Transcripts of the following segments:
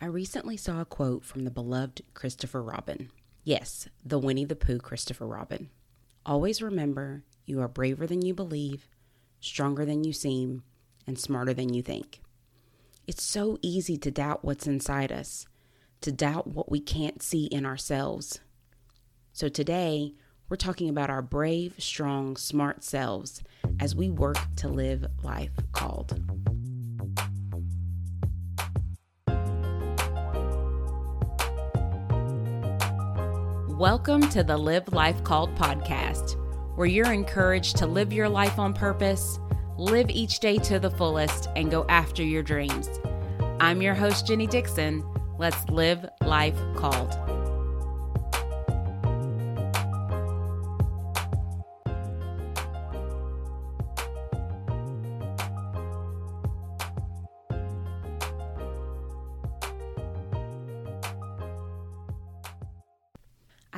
I recently saw a quote from the beloved Christopher Robin. Yes, the Winnie the Pooh Christopher Robin. Always remember you are braver than you believe, stronger than you seem, and smarter than you think. It's so easy to doubt what's inside us, to doubt what we can't see in ourselves. So today, we're talking about our brave, strong, smart selves as we work to live life called. Welcome to the Live Life Called podcast, where you're encouraged to live your life on purpose, live each day to the fullest, and go after your dreams. I'm your host, Jenny Dixon. Let's live life called.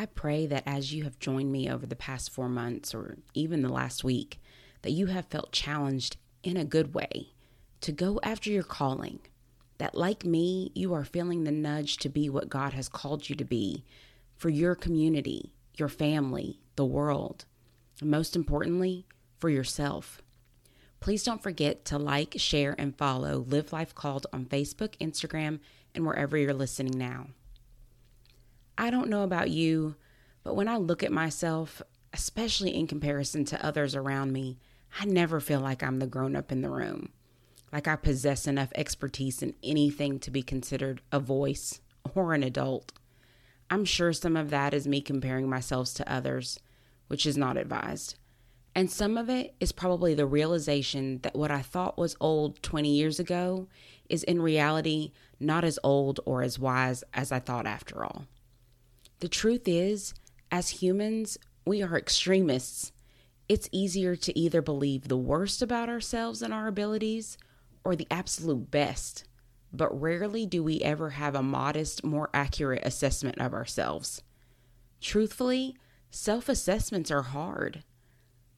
I pray that as you have joined me over the past four months or even the last week, that you have felt challenged in a good way to go after your calling. That, like me, you are feeling the nudge to be what God has called you to be for your community, your family, the world, and most importantly, for yourself. Please don't forget to like, share, and follow Live Life Called on Facebook, Instagram, and wherever you're listening now. I don't know about you, but when I look at myself, especially in comparison to others around me, I never feel like I'm the grown up in the room, like I possess enough expertise in anything to be considered a voice or an adult. I'm sure some of that is me comparing myself to others, which is not advised. And some of it is probably the realization that what I thought was old 20 years ago is in reality not as old or as wise as I thought after all. The truth is, as humans, we are extremists. It's easier to either believe the worst about ourselves and our abilities or the absolute best, but rarely do we ever have a modest, more accurate assessment of ourselves. Truthfully, self assessments are hard.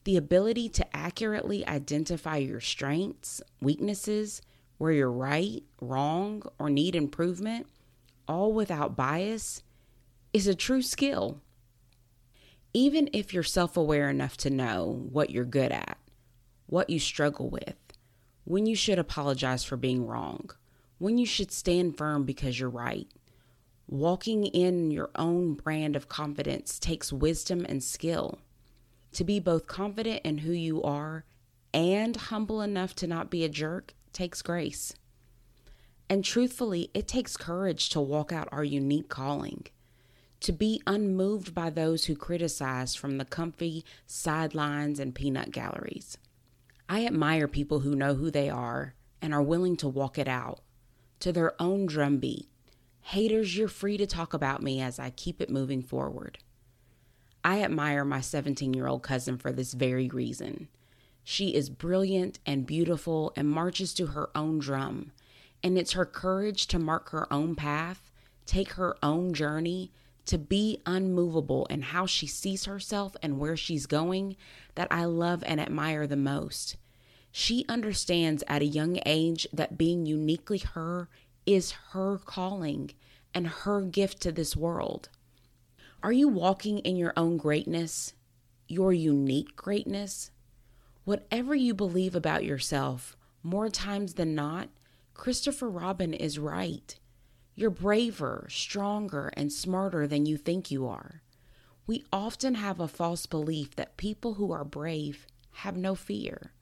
The ability to accurately identify your strengths, weaknesses, where you're right, wrong, or need improvement, all without bias is a true skill. Even if you're self aware enough to know what you're good at, what you struggle with, when you should apologize for being wrong, when you should stand firm because you're right. Walking in your own brand of confidence takes wisdom and skill. To be both confident in who you are and humble enough to not be a jerk takes grace. And truthfully, it takes courage to walk out our unique calling to be unmoved by those who criticize from the comfy sidelines and peanut galleries. I admire people who know who they are and are willing to walk it out to their own drumbeat. Haters, you're free to talk about me as I keep it moving forward. I admire my 17 year old cousin for this very reason. She is brilliant and beautiful and marches to her own drum. And it's her courage to mark her own path, take her own journey, to be unmovable in how she sees herself and where she's going that I love and admire the most. She understands at a young age that being uniquely her is her calling and her gift to this world. Are you walking in your own greatness, your unique greatness? Whatever you believe about yourself, more times than not, Christopher Robin is right. You're braver, stronger, and smarter than you think you are. We often have a false belief that people who are brave have no fear,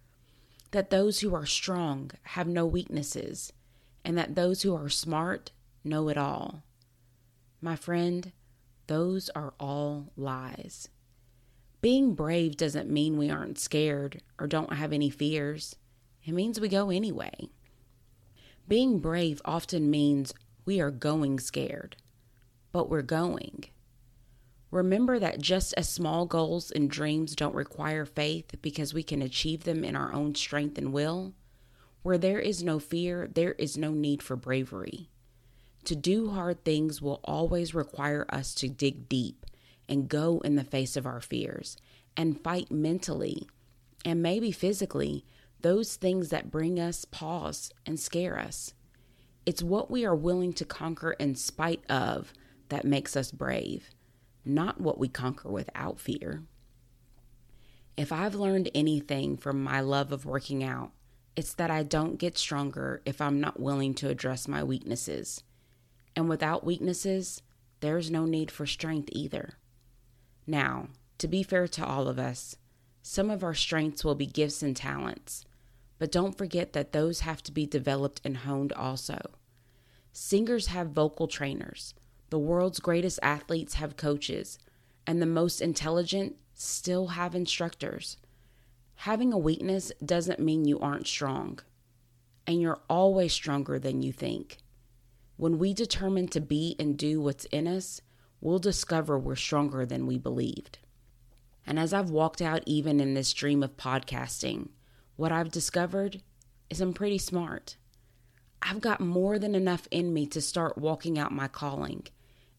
that those who are strong have no weaknesses, and that those who are smart know it all. My friend, those are all lies. Being brave doesn't mean we aren't scared or don't have any fears. It means we go anyway. Being brave often means we are going scared, but we're going. Remember that just as small goals and dreams don't require faith because we can achieve them in our own strength and will, where there is no fear, there is no need for bravery. To do hard things will always require us to dig deep and go in the face of our fears and fight mentally and maybe physically those things that bring us pause and scare us. It's what we are willing to conquer in spite of that makes us brave, not what we conquer without fear. If I've learned anything from my love of working out, it's that I don't get stronger if I'm not willing to address my weaknesses. And without weaknesses, there's no need for strength either. Now, to be fair to all of us, some of our strengths will be gifts and talents, but don't forget that those have to be developed and honed also. Singers have vocal trainers, the world's greatest athletes have coaches, and the most intelligent still have instructors. Having a weakness doesn't mean you aren't strong, and you're always stronger than you think. When we determine to be and do what's in us, we'll discover we're stronger than we believed. And as I've walked out, even in this dream of podcasting, what I've discovered is I'm pretty smart. I've got more than enough in me to start walking out my calling,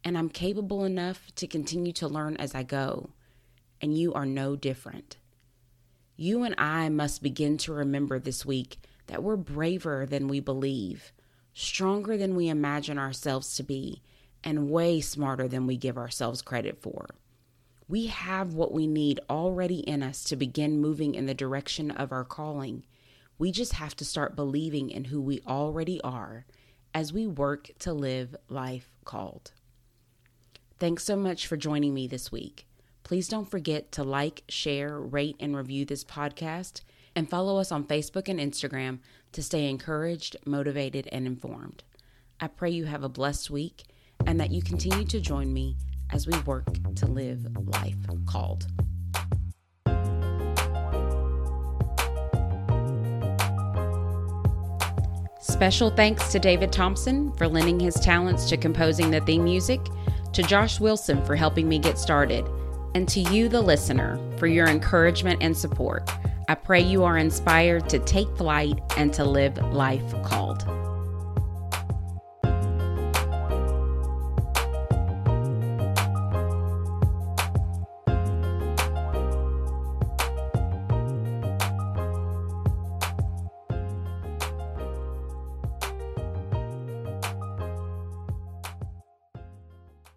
and I'm capable enough to continue to learn as I go. And you are no different. You and I must begin to remember this week that we're braver than we believe, stronger than we imagine ourselves to be, and way smarter than we give ourselves credit for. We have what we need already in us to begin moving in the direction of our calling. We just have to start believing in who we already are as we work to live life called. Thanks so much for joining me this week. Please don't forget to like, share, rate, and review this podcast, and follow us on Facebook and Instagram to stay encouraged, motivated, and informed. I pray you have a blessed week and that you continue to join me as we work to live life called. Special thanks to David Thompson for lending his talents to composing the theme music, to Josh Wilson for helping me get started, and to you, the listener, for your encouragement and support. I pray you are inspired to take flight and to live life called.